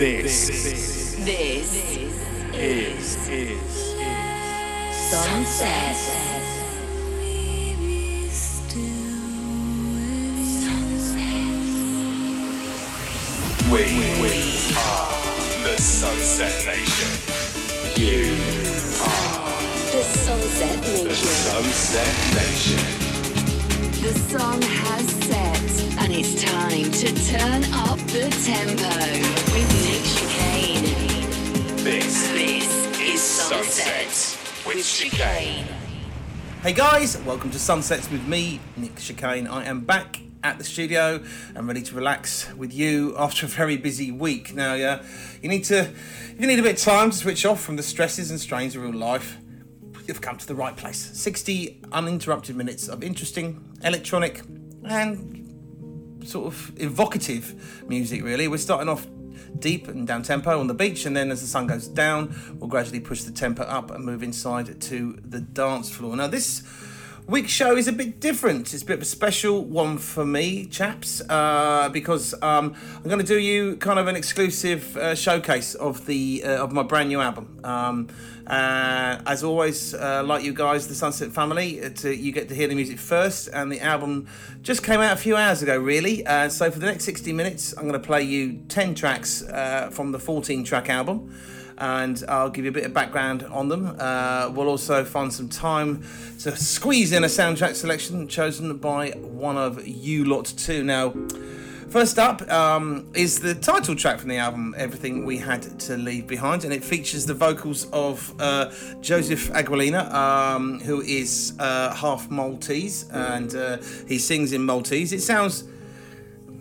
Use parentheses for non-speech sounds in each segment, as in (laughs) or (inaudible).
This, This is, is, is, Sunset. we, we are the Sunset Nation. You are The Sunset Nation. the Sunset Nation. The sun has and it's time to turn up the tempo with Nick Chicane. This This is Sunset Sunset with with Chicane. Chicane. Hey guys, welcome to Sunsets with me, Nick Chicane. I am back at the studio and ready to relax with you after a very busy week. Now, yeah, you need to, if you need a bit of time to switch off from the stresses and strains of real life, you've come to the right place. 60 uninterrupted minutes of interesting, electronic, and sort of evocative music, really. We're starting off deep and down tempo on the beach, and then as the sun goes down, we'll gradually push the tempo up and move inside to the dance floor. Now, this week's show is a bit different. It's a bit of a special one for me, chaps, uh, because um, I'm going to do you kind of an exclusive uh, showcase of the uh, of my brand new album. Um, uh, as always, uh, like you guys, the Sunset family, it's, uh, you get to hear the music first, and the album just came out a few hours ago, really. So for the next 60 minutes, I'm going to play you 10 tracks from the 14 track album and I'll give you a bit of background on them. Uh, we'll also find some time to squeeze in a soundtrack selection chosen by one of you lot too. Now, first up um, is the title track from the album, Everything We Had to Leave Behind, and it features the vocals of uh, Joseph Aquilina, um, who is uh, half Maltese, and uh, he sings in Maltese. It sounds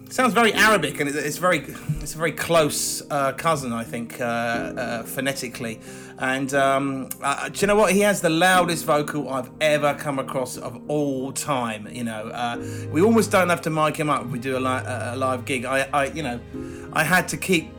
sounds very Arabic, and it's very it's a very close uh, cousin, I think, uh, uh, phonetically. And um, uh, do you know what? He has the loudest vocal I've ever come across of all time. You know, uh, we almost don't have to mic him up if we do a, li- a live gig. I, I, you know, I had to keep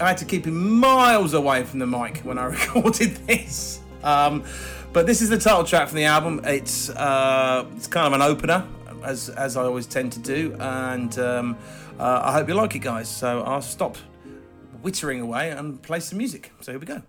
I had to keep him miles away from the mic when I (laughs) recorded this. Um, but this is the title track from the album. It's uh, it's kind of an opener, as as I always tend to do, and um, uh, I hope you like it, guys. So I'll stop wittering away and play some music. So here we go.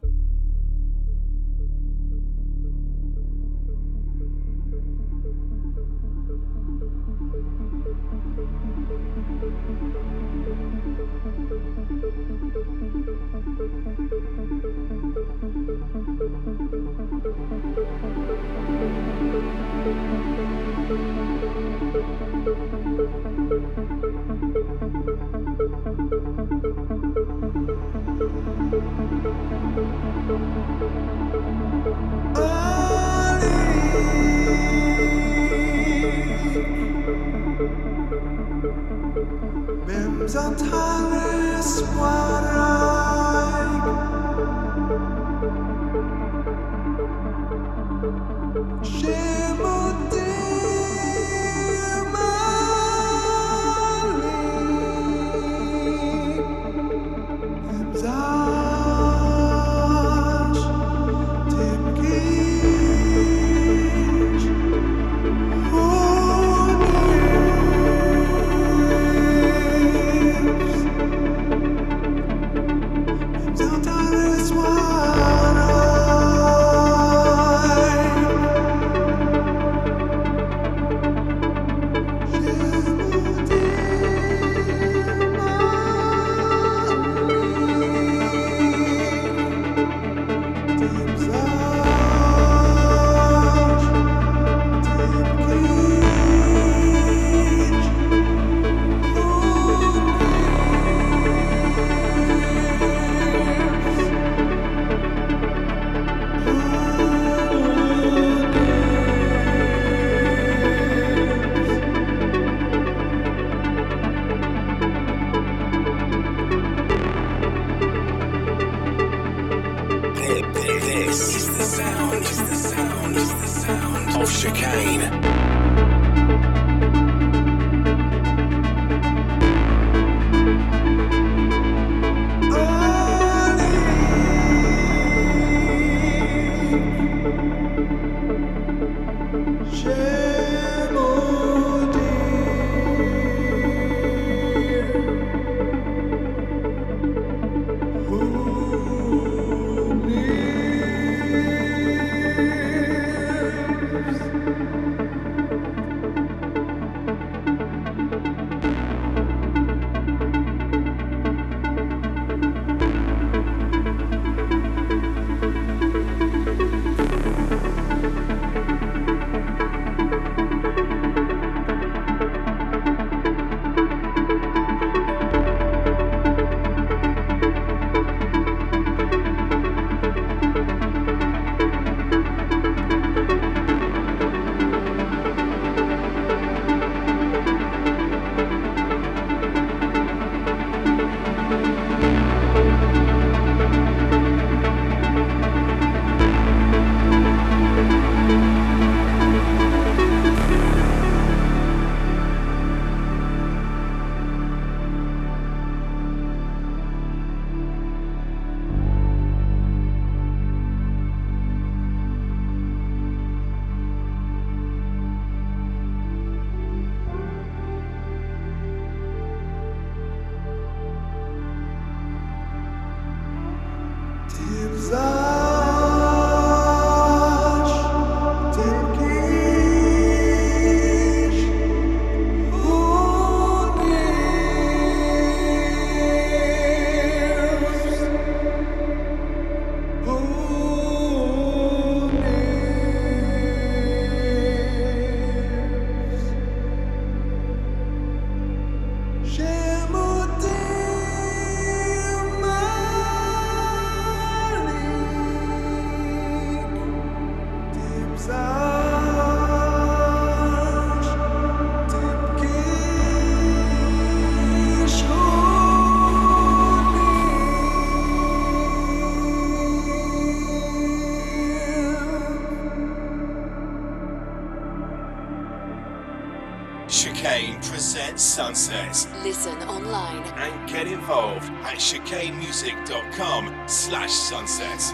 Chicane presents Sunsets Listen online and get involved at chicanemusic.com slash sunsets.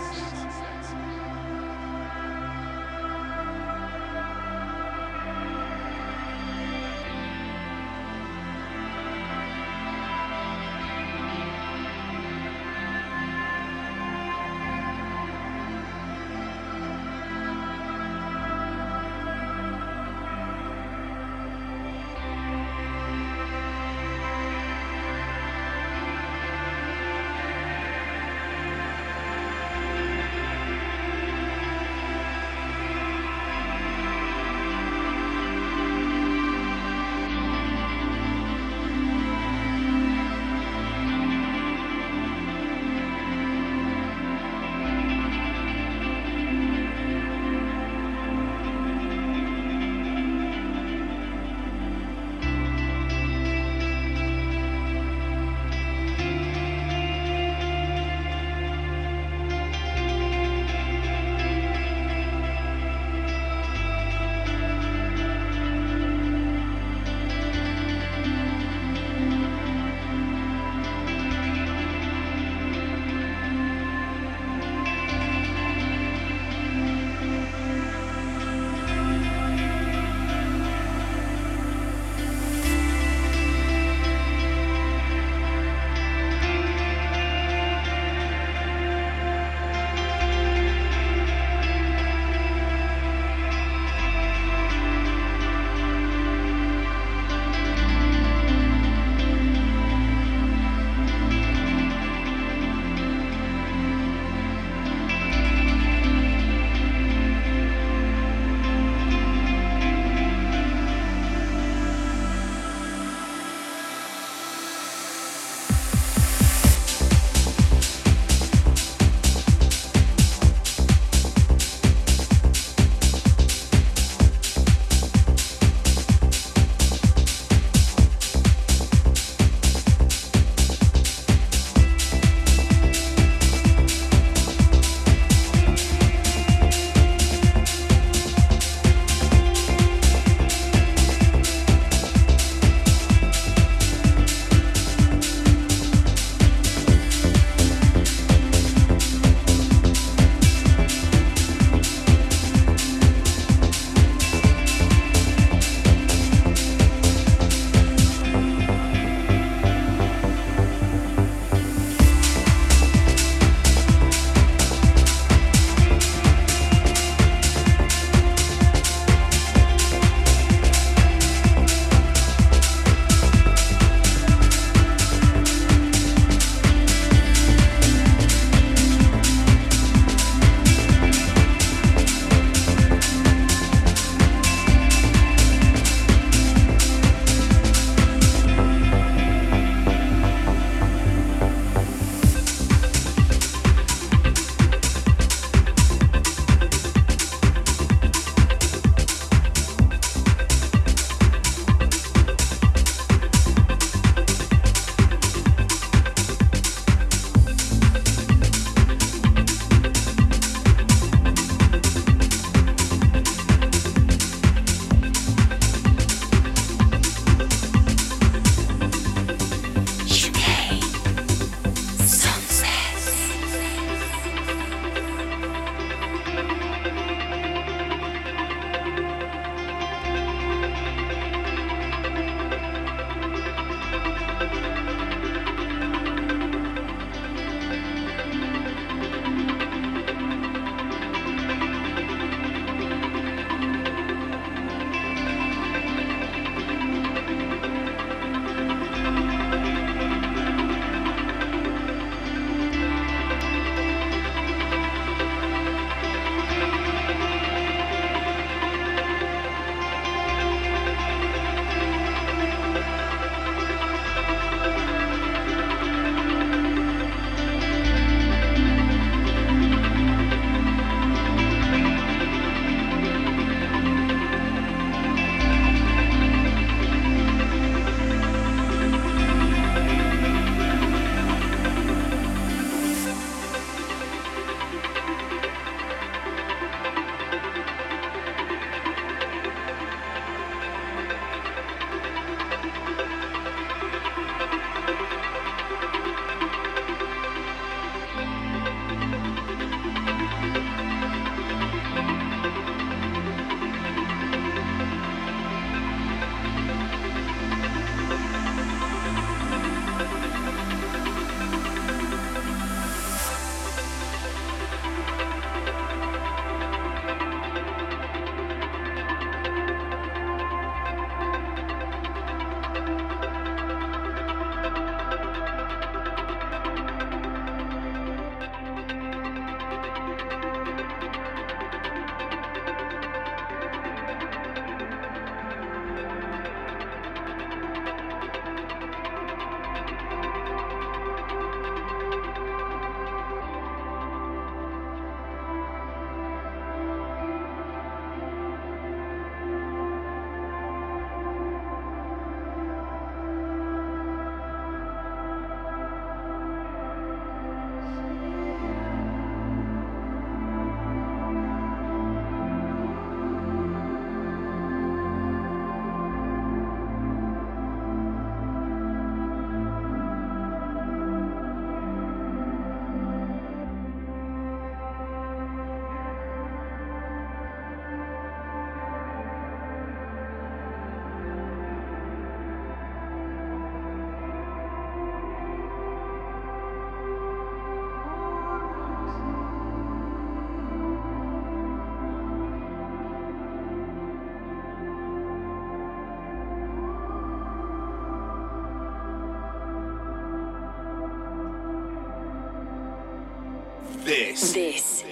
This This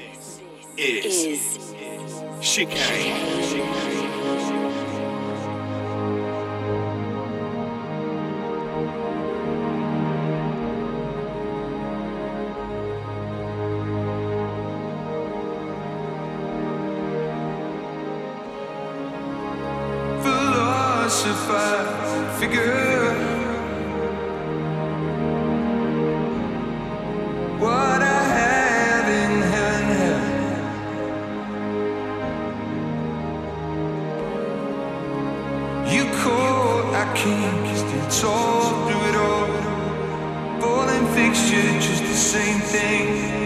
is is Chicane. philosopher I can't still talk through it all. Falling fixture, just the same thing.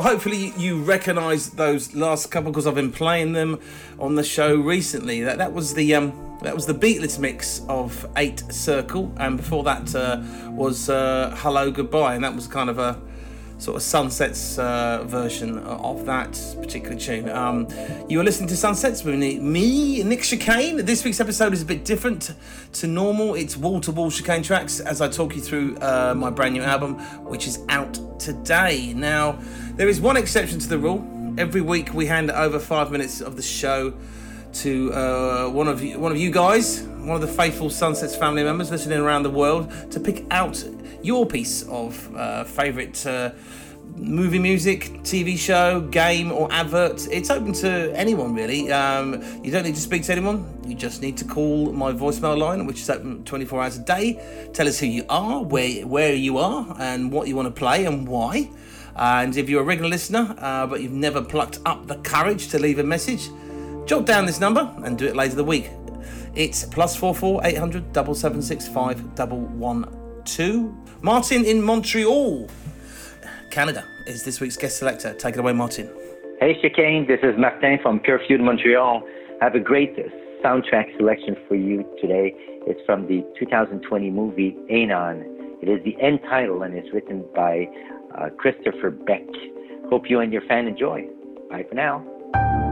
Well, hopefully you recognise those last couple because I've been playing them on the show recently. That that was the um, that was the Beatles mix of Eight Circle, and before that uh, was uh, Hello Goodbye, and that was kind of a sort of Sunsets uh, version of that particular tune. Um, you are listening to Sunsets with me, Nick Chicane. This week's episode is a bit different to normal. It's wall to wall chicane tracks as I talk you through uh, my brand new album, which is out today. Now, there is one exception to the rule. Every week we hand over five minutes of the show to uh, one of you, one of you guys, one of the faithful Sunsets family members listening around the world, to pick out your piece of uh, favourite uh, movie music, TV show, game, or advert. It's open to anyone really. Um, you don't need to speak to anyone. You just need to call my voicemail line, which is open 24 hours a day. Tell us who you are, where where you are, and what you want to play and why. And if you're a regular listener, uh, but you've never plucked up the courage to leave a message, jot down this number and do it later the week. It's plus four four eight hundred double seven six five double one two. Martin in Montreal, Canada, is this week's guest selector. Take it away, Martin. Hey, Chicane, this is Martin from Pure Feud Montreal. I have a great soundtrack selection for you today. It's from the 2020 movie Anon. It is the end title and it's written by uh, Christopher Beck. Hope you and your fan enjoy. Bye for now.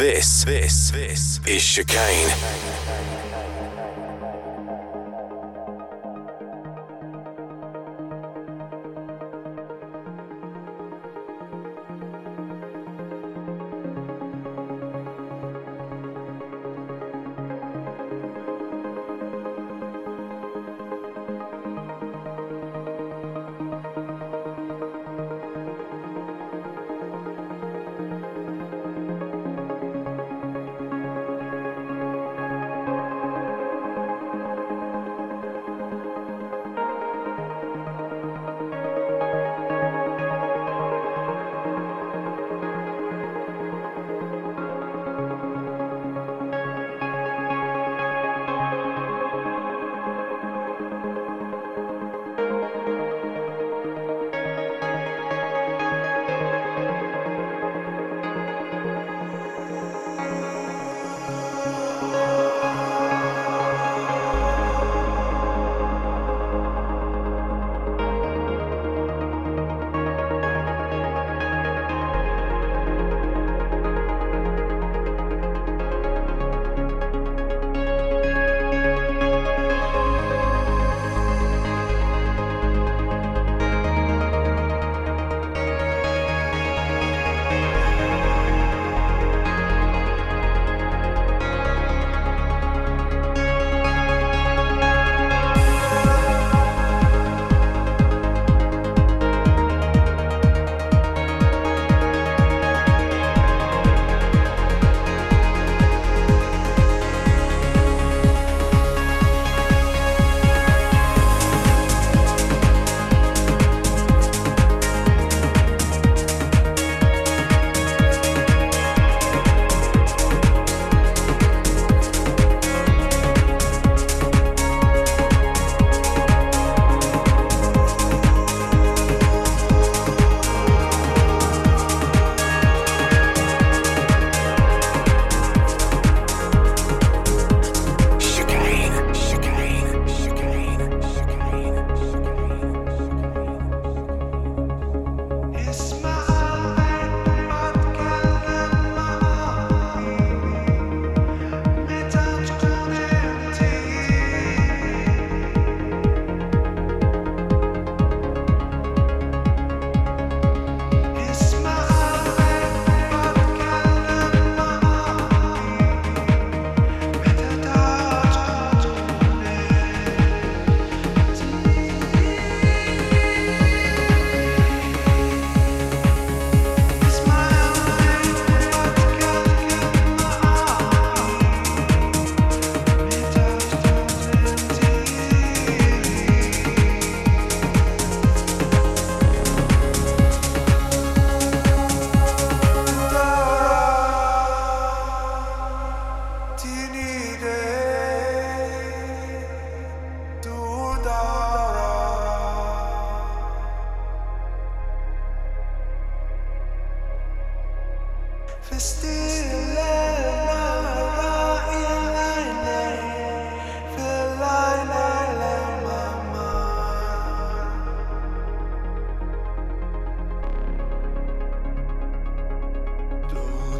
This, this, this is Chicane.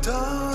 dark.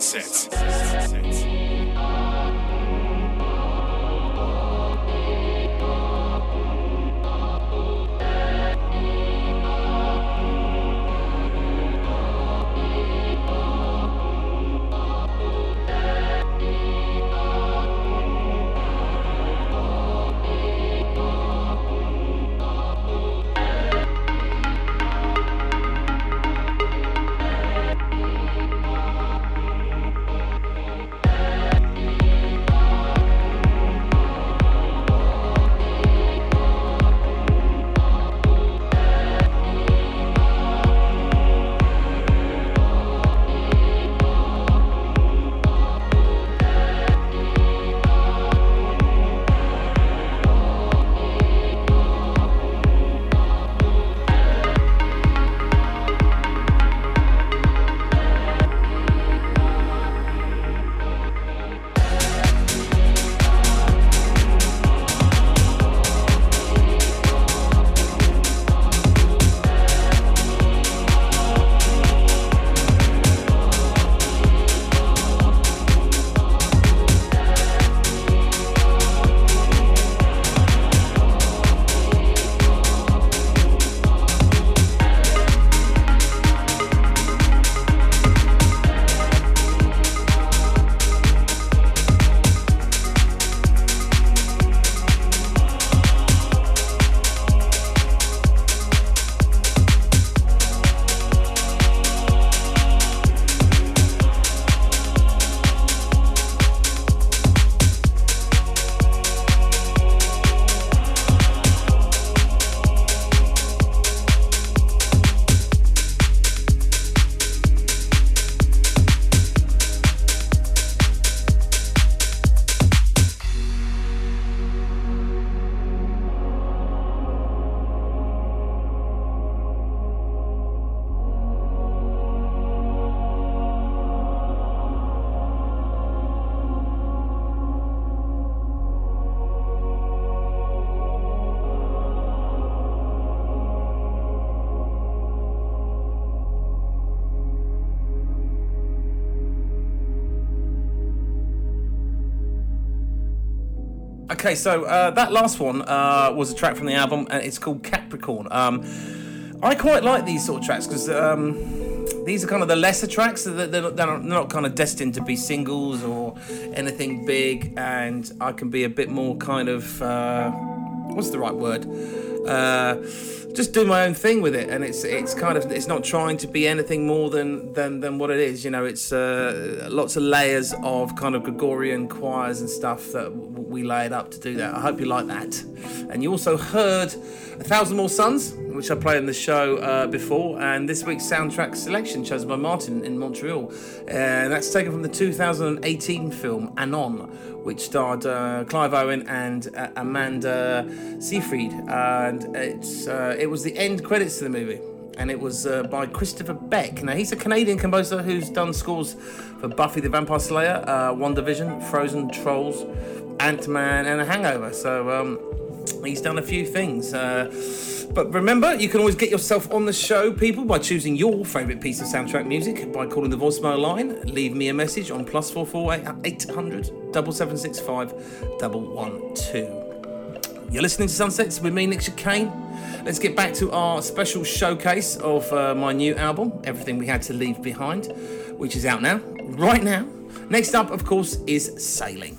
Sunsets. Okay, so uh, that last one uh, was a track from the album, and it's called Capricorn. Um, I quite like these sort of tracks because um, these are kind of the lesser tracks. They're, they're, not, they're not kind of destined to be singles or anything big, and I can be a bit more kind of uh, what's the right word? Just do my own thing with it, and it's it's kind of it's not trying to be anything more than than, than what it is. You know, it's uh, lots of layers of kind of Gregorian choirs and stuff that we laid up to do that. I hope you like that. And you also heard a thousand more suns, which I played in the show uh, before, and this week's soundtrack selection chosen by Martin in Montreal, and that's taken from the 2018 film Anon, which starred uh, Clive Owen and uh, Amanda Seyfried, and it's uh, it was the end credits to the movie. And it was uh, by Christopher Beck. Now, he's a Canadian composer who's done scores for Buffy the Vampire Slayer, uh, One Division, Frozen, Trolls, Ant Man, and A Hangover. So, um, he's done a few things. Uh, but remember, you can always get yourself on the show, people, by choosing your favourite piece of soundtrack music by calling the voicemail line. Leave me a message on plus four four eight eight hundred double seven six five double one two. You're listening to Sunsets with me, Nick Chicane. Let's get back to our special showcase of uh, my new album, Everything We Had to Leave Behind, which is out now, right now. Next up, of course, is Sailing.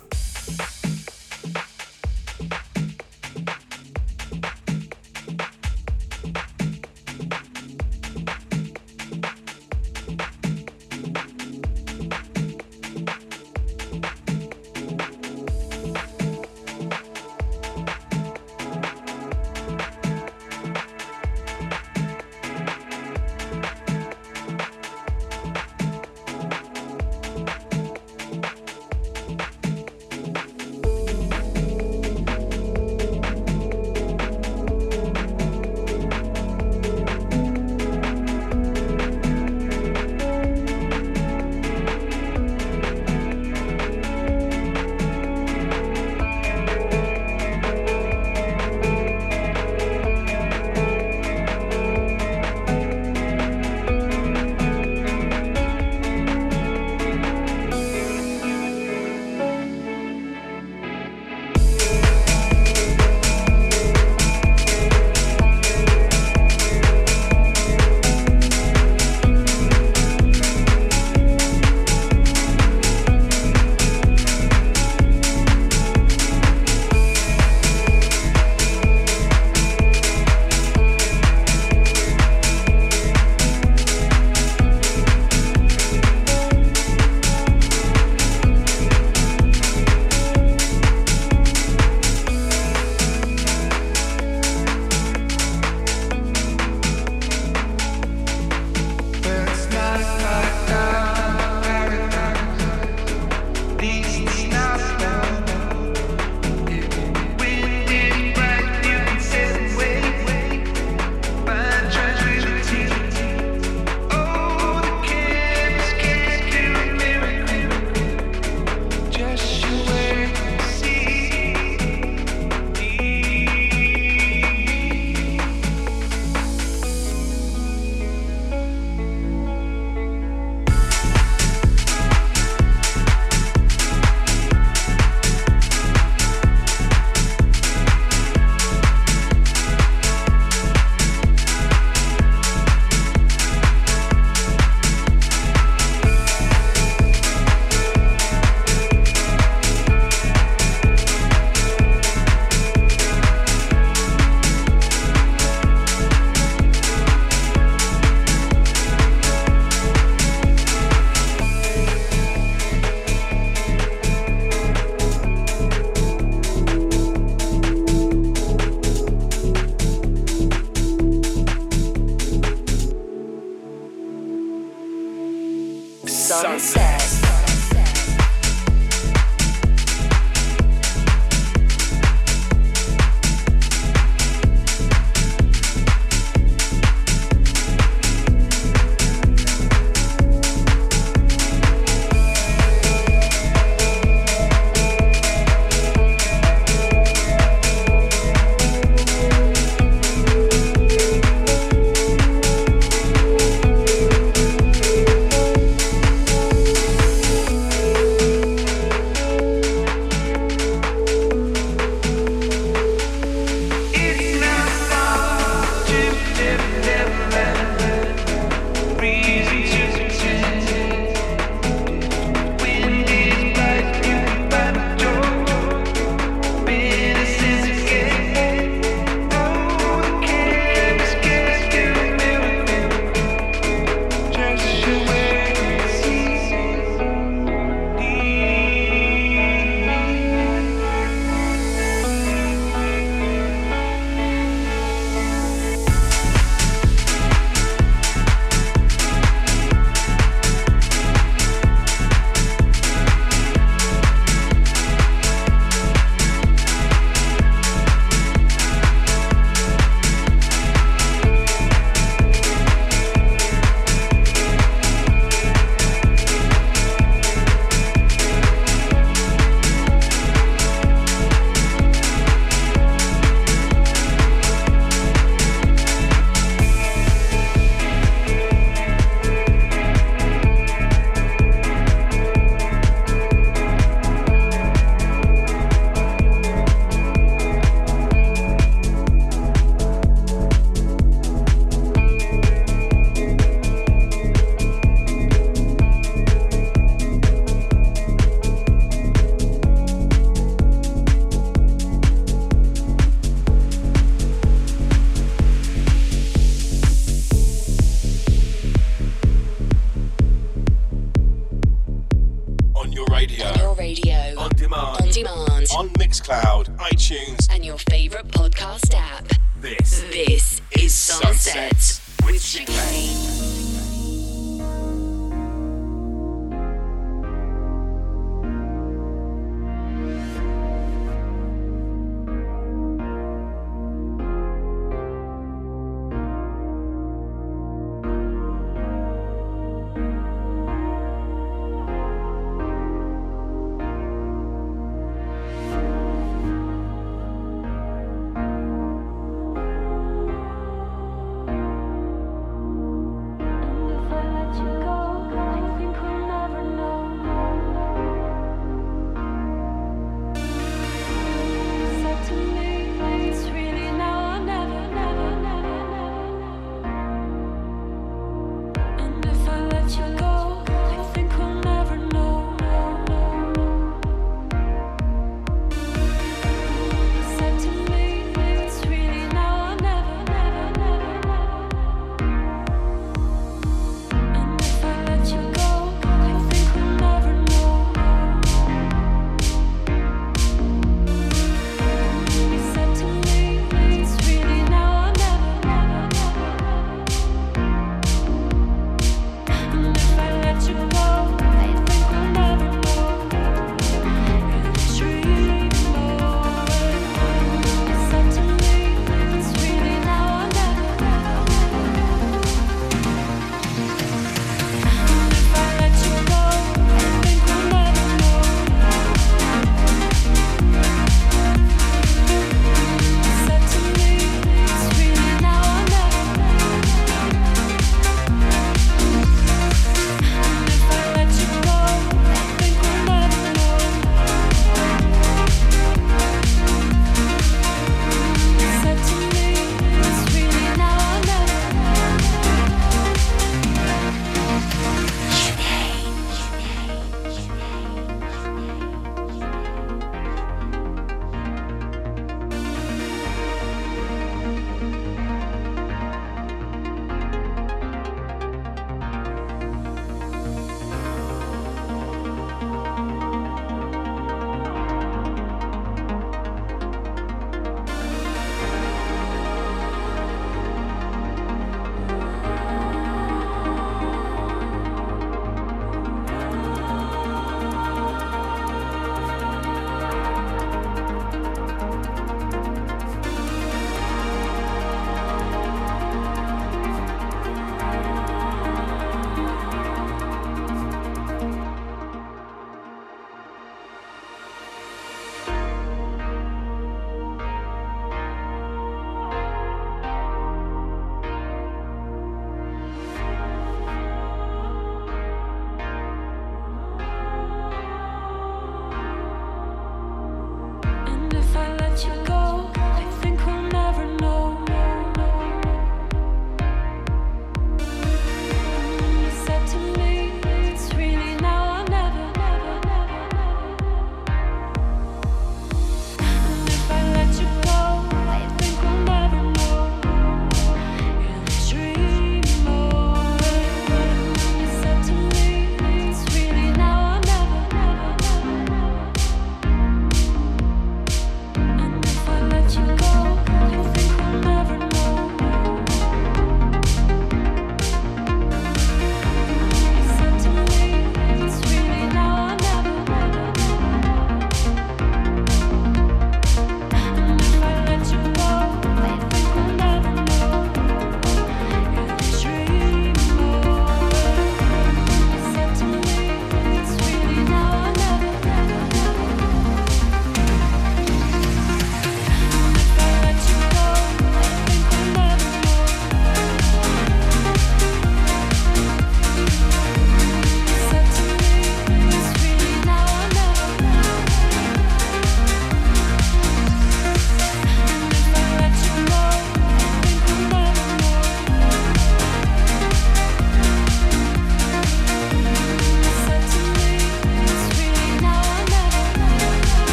On Mixcloud, iTunes. And your favorite podcast app. This. This is Sunset, Sunset with with Chicane.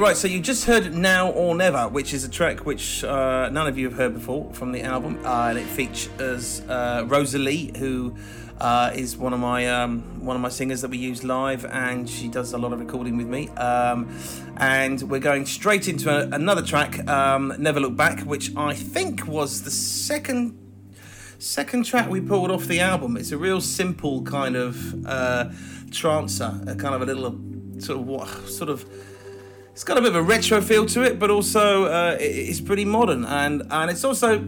Right. So you just heard "Now or Never," which is a track which uh, none of you have heard before from the album, uh, and it features uh, Rosalie, who uh, is one of my um, one of my singers that we use live, and she does a lot of recording with me. Um, and we're going straight into a, another track, um, "Never Look Back," which I think was the second second track we pulled off the album. It's a real simple kind of uh, trancer, a kind of a little sort of what sort of. It's got a bit of a retro feel to it, but also uh, it's pretty modern, and and it's also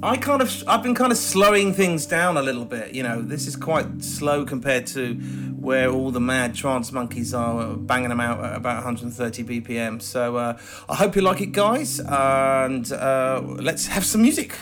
I kind of I've been kind of slowing things down a little bit. You know, this is quite slow compared to where all the mad trance monkeys are uh, banging them out at about 130 BPM. So uh, I hope you like it, guys, and uh, let's have some music.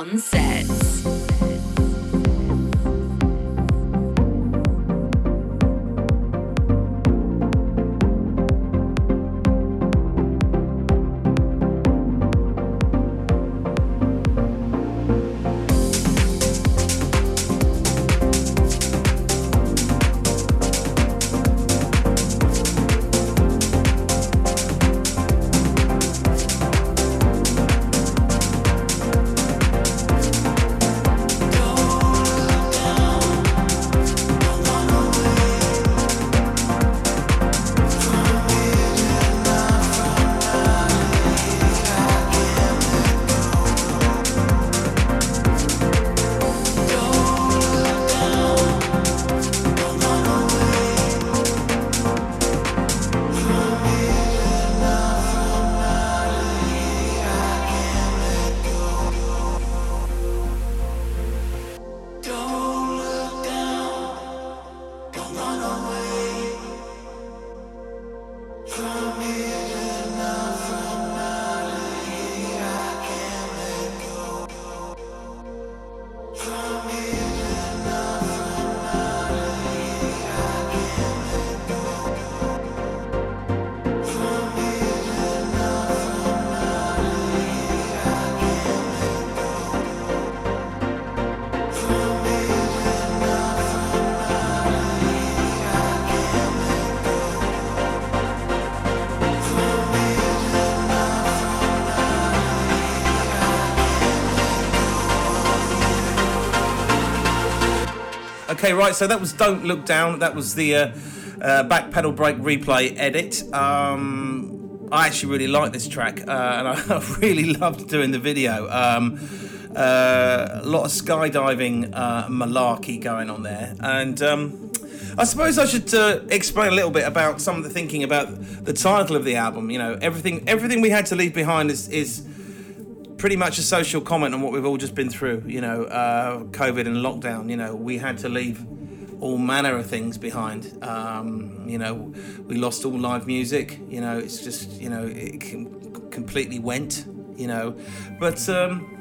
Sunsets. Okay, right. So that was "Don't Look Down." That was the uh, uh, back pedal brake replay edit. Um, I actually really like this track, uh, and (laughs) I really loved doing the video. Um, uh, a lot of skydiving uh, malarkey going on there, and um, I suppose I should uh, explain a little bit about some of the thinking about the title of the album. You know, everything everything we had to leave behind is is pretty much a social comment on what we've all just been through. You know, uh, COVID and lockdown. You know, we had to leave all manner of things behind. Um, you know, we lost all live music. You know, it's just you know it com- completely went. You know, but. Um,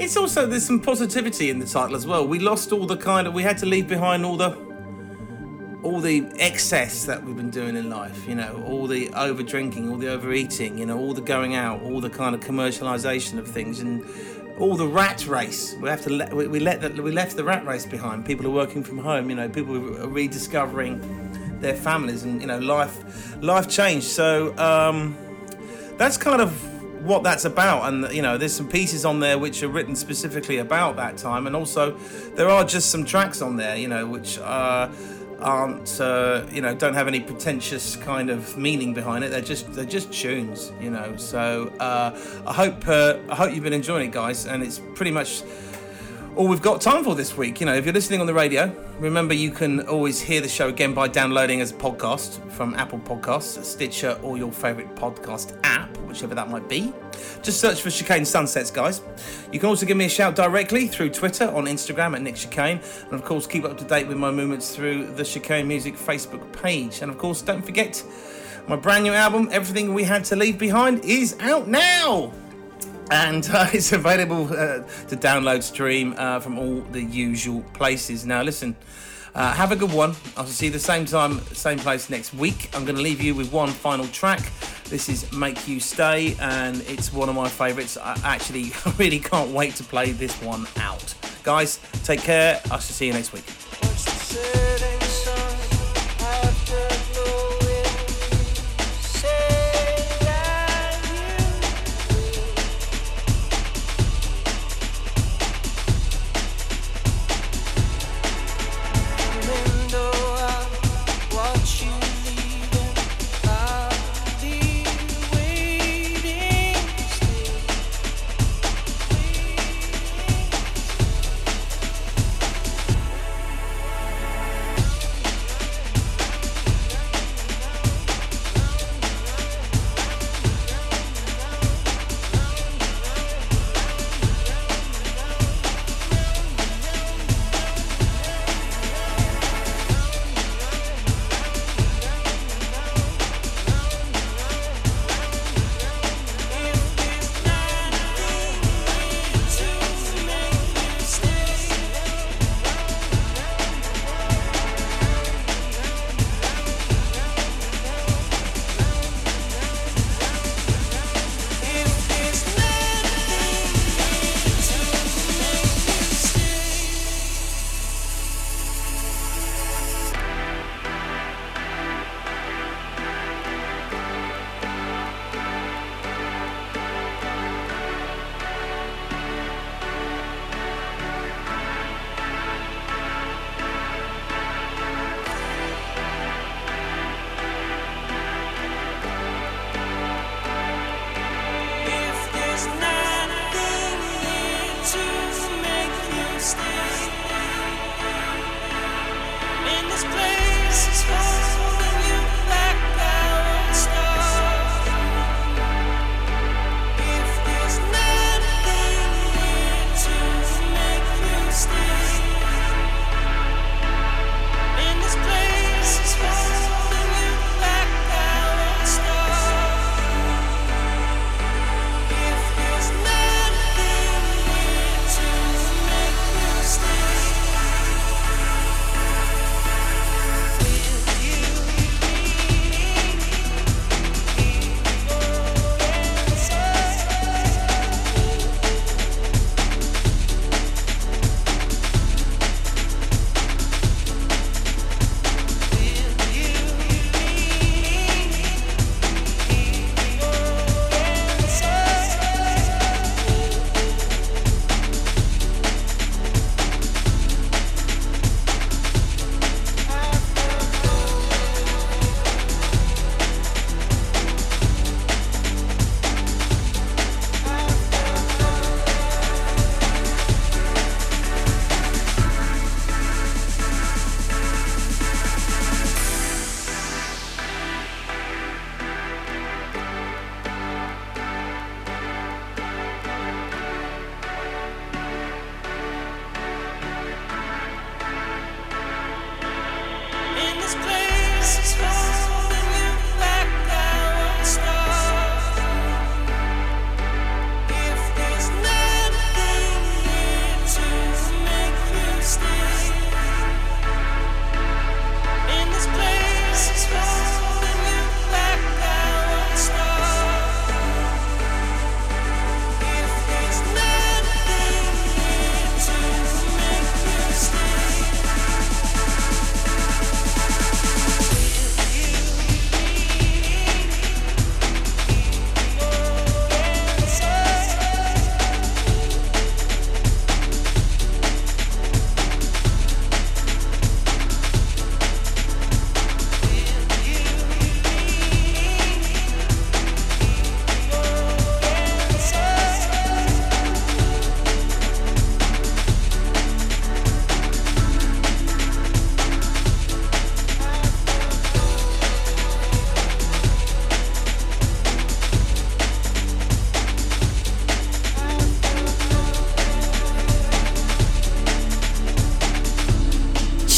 it's also there's some positivity in the title as well. We lost all the kind of we had to leave behind all the all the excess that we've been doing in life, you know, all the over drinking, all the overeating, you know, all the going out, all the kind of commercialization of things, and all the rat race. We have to let we, we let the, we left the rat race behind. People are working from home, you know, people are rediscovering their families, and you know, life life changed. So um, that's kind of what that's about and you know there's some pieces on there which are written specifically about that time and also there are just some tracks on there you know which uh, aren't uh, you know don't have any pretentious kind of meaning behind it they're just they're just tunes you know so uh, I hope uh, I hope you've been enjoying it guys and it's pretty much all we've got time for this week. You know, if you're listening on the radio, remember you can always hear the show again by downloading as a podcast from Apple Podcasts, Stitcher, or your favourite podcast app. Whichever that might be. Just search for Chicane Sunsets, guys. You can also give me a shout directly through Twitter, on Instagram at Nick Chicane, and of course, keep up to date with my movements through the Chicane Music Facebook page. And of course, don't forget my brand new album, Everything We Had to Leave Behind, is out now and uh, (laughs) it's available uh, to download stream uh, from all the usual places now listen uh, have a good one. I'll see you the same time same place next week. I'm going to leave you with one final track. This is make you stay and it's one of my favorites. I actually (laughs) really can't wait to play this one out. Guys take care. I shall see you next week